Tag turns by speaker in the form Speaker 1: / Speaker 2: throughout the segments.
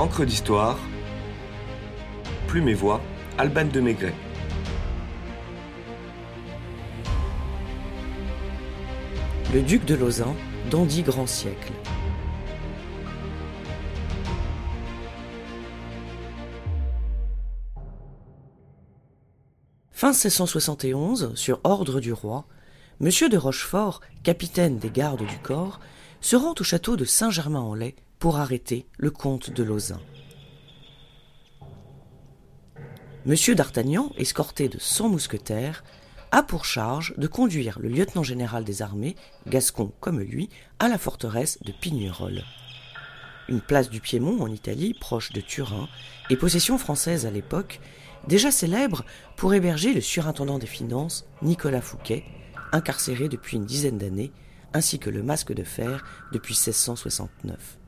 Speaker 1: Encre d'histoire, Plume et Voix, Alban de Maigret.
Speaker 2: Le duc de Lausanne, dandy grand siècle. Fin 1671, sur ordre du roi, M. de Rochefort, capitaine des gardes du corps, se rend au château de Saint-Germain-en-Laye pour arrêter le comte de Lausanne. M. d'Artagnan, escorté de cent mousquetaires, a pour charge de conduire le lieutenant général des armées, gascon comme lui, à la forteresse de Pignerol. Une place du Piémont en Italie, proche de Turin, et possession française à l'époque, déjà célèbre pour héberger le surintendant des finances, Nicolas Fouquet, incarcéré depuis une dizaine d'années, ainsi que le masque de fer depuis 1669.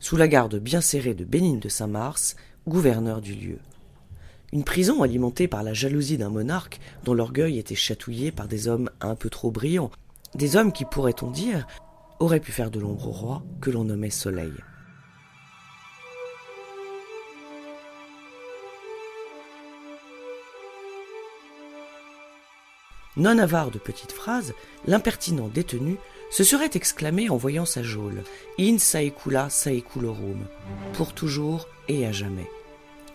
Speaker 2: Sous la garde bien serrée de Bénigne de Saint-Mars, gouverneur du lieu. Une prison alimentée par la jalousie d'un monarque dont l'orgueil était chatouillé par des hommes un peu trop brillants, des hommes qui, pourrait-on dire, auraient pu faire de l'ombre au roi que l'on nommait Soleil. Non avare de petites phrases, l'impertinent détenu se serait exclamé en voyant sa geôle In saecula saeculorum, pour toujours et à jamais.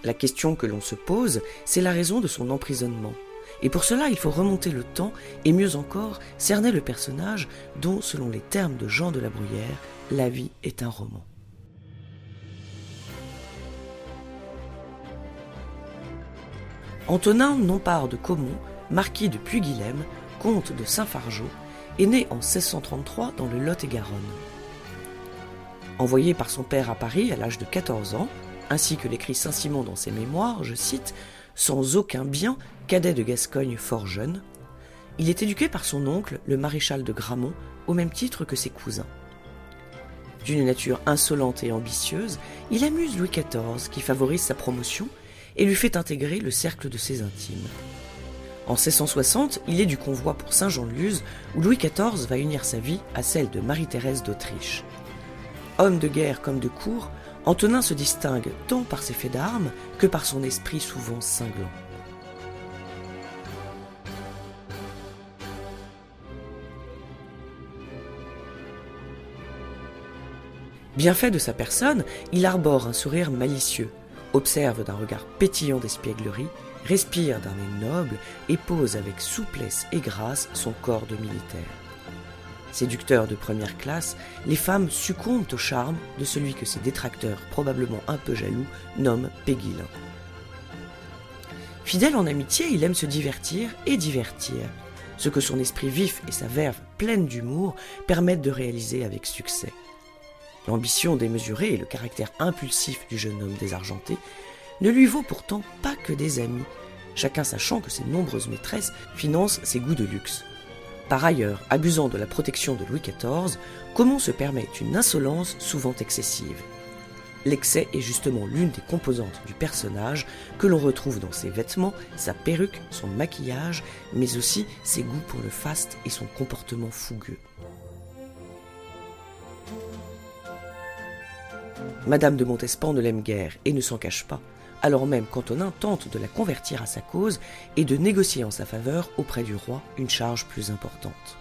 Speaker 2: La question que l'on se pose, c'est la raison de son emprisonnement. Et pour cela, il faut remonter le temps et mieux encore, cerner le personnage dont, selon les termes de Jean de la Bruyère, la vie est un roman. Antonin Nompard de Caumont marquis de Puy-Guilhem, comte de Saint-Fargeau, est né en 1633 dans le Lot-et-Garonne. Envoyé par son père à Paris à l'âge de 14 ans, ainsi que l'écrit Saint-Simon dans ses mémoires, je cite, sans aucun bien, cadet de Gascogne fort jeune, il est éduqué par son oncle, le maréchal de Gramont, au même titre que ses cousins. D'une nature insolente et ambitieuse, il amuse Louis XIV, qui favorise sa promotion et lui fait intégrer le cercle de ses intimes. En 1660, il est du convoi pour Saint-Jean-de-Luz, où Louis XIV va unir sa vie à celle de Marie-Thérèse d'Autriche. Homme de guerre comme de cour, Antonin se distingue tant par ses faits d'armes que par son esprit souvent cinglant. Bien fait de sa personne, il arbore un sourire malicieux, observe d'un regard pétillant d'espièglerie respire d'un nez noble et pose avec souplesse et grâce son corps de militaire. Séducteur de première classe, les femmes succombent au charme de celui que ses détracteurs, probablement un peu jaloux, nomment Péguilin. Fidèle en amitié, il aime se divertir et divertir, ce que son esprit vif et sa verve pleine d'humour permettent de réaliser avec succès. L'ambition démesurée et le caractère impulsif du jeune homme désargenté ne lui vaut pourtant pas que des amis, chacun sachant que ses nombreuses maîtresses financent ses goûts de luxe. Par ailleurs, abusant de la protection de Louis XIV, comment se permet une insolence souvent excessive? L'excès est justement l'une des composantes du personnage que l'on retrouve dans ses vêtements, sa perruque, son maquillage, mais aussi ses goûts pour le faste et son comportement fougueux. Madame de Montespan ne l'aime guère et ne s'en cache pas alors même qu'Antonin tente de la convertir à sa cause et de négocier en sa faveur auprès du roi une charge plus importante.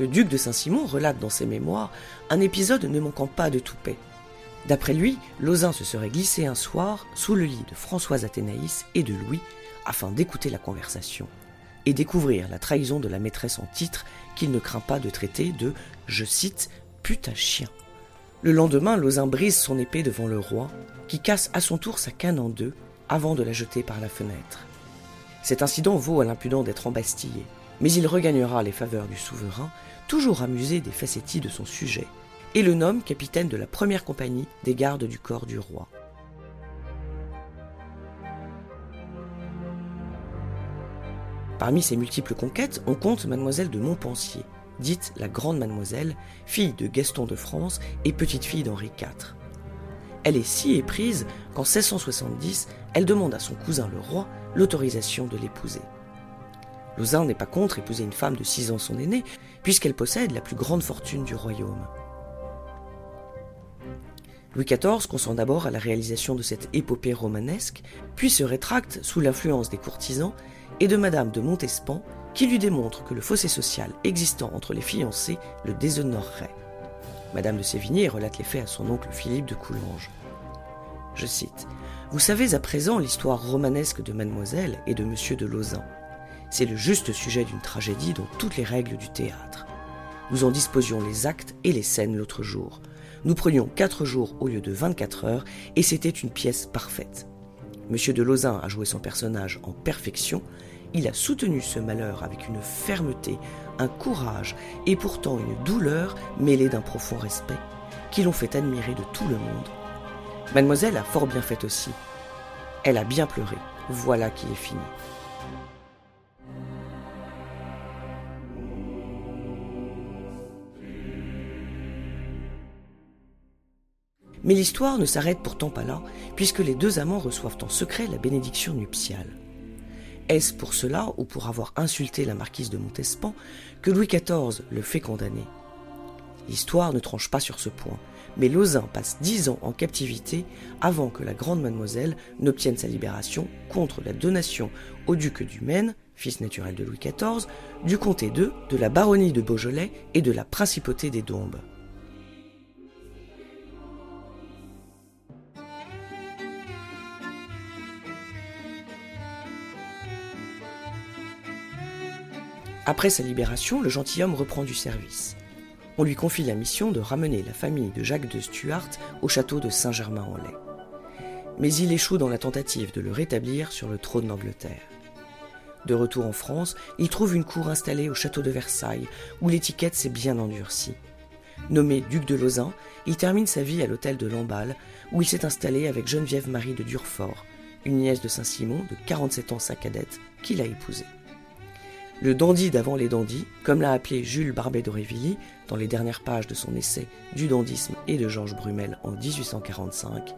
Speaker 2: Le duc de Saint-Simon relate dans ses mémoires un épisode ne manquant pas de toupet. D'après lui, Lausanne se serait glissé un soir sous le lit de Françoise Athénaïs et de Louis afin d'écouter la conversation et découvrir la trahison de la maîtresse en titre qu'il ne craint pas de traiter de, je cite, putain chien. Le lendemain, Lausanne brise son épée devant le roi qui casse à son tour sa canne en deux avant de la jeter par la fenêtre. Cet incident vaut à l'impudent d'être embastillé, mais il regagnera les faveurs du souverain, toujours amusé des facéties de son sujet, et le nomme capitaine de la première compagnie des gardes du corps du roi. Parmi ses multiples conquêtes, on compte mademoiselle de Montpensier, dite la Grande Mademoiselle, fille de Gaston de France et petite-fille d'Henri IV. Elle est si éprise qu'en 1670, elle demande à son cousin le roi l'autorisation de l'épouser. Lausanne n'est pas contre épouser une femme de 6 ans son aînée, puisqu'elle possède la plus grande fortune du royaume. Louis XIV consent d'abord à la réalisation de cette épopée romanesque, puis se rétracte sous l'influence des courtisans et de Madame de Montespan, qui lui démontre que le fossé social existant entre les fiancés le déshonorerait. Madame de Sévigné relate les faits à son oncle Philippe de Coulanges. Je cite Vous savez à présent l'histoire romanesque de Mademoiselle et de Monsieur de Lausanne. C'est le juste sujet d'une tragédie dont toutes les règles du théâtre. Nous en disposions les actes et les scènes l'autre jour. Nous prenions quatre jours au lieu de 24 heures et c'était une pièce parfaite. Monsieur de Lausanne a joué son personnage en perfection, il a soutenu ce malheur avec une fermeté, un courage et pourtant une douleur mêlée d'un profond respect qui l'ont fait admirer de tout le monde. Mademoiselle a fort bien fait aussi. Elle a bien pleuré. Voilà qui est fini. Mais l'histoire ne s'arrête pourtant pas là, puisque les deux amants reçoivent en secret la bénédiction nuptiale. Est-ce pour cela, ou pour avoir insulté la marquise de Montespan, que Louis XIV le fait condamner? L'histoire ne tranche pas sur ce point, mais Lausanne passe dix ans en captivité avant que la grande mademoiselle n'obtienne sa libération contre la donation au duc du Maine, fils naturel de Louis XIV, du comté d'Eu, de la baronnie de Beaujolais et de la principauté des Dombes. Après sa libération, le gentilhomme reprend du service. On lui confie la mission de ramener la famille de Jacques de Stuart au château de Saint-Germain-en-Laye. Mais il échoue dans la tentative de le rétablir sur le trône d'Angleterre. De retour en France, il trouve une cour installée au château de Versailles, où l'étiquette s'est bien endurcie. Nommé duc de Lausanne, il termine sa vie à l'hôtel de Lamballe, où il s'est installé avec Geneviève Marie de Durfort, une nièce de Saint-Simon de 47 ans sa cadette, qu'il a épousée. Le dandy d'avant les dandys, comme l'a appelé Jules Barbet d'Aurevilly dans les dernières pages de son essai Du dandysme et de Georges Brumel en 1845,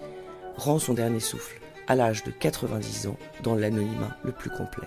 Speaker 2: rend son dernier souffle à l'âge de 90 ans dans l'anonymat le plus complet.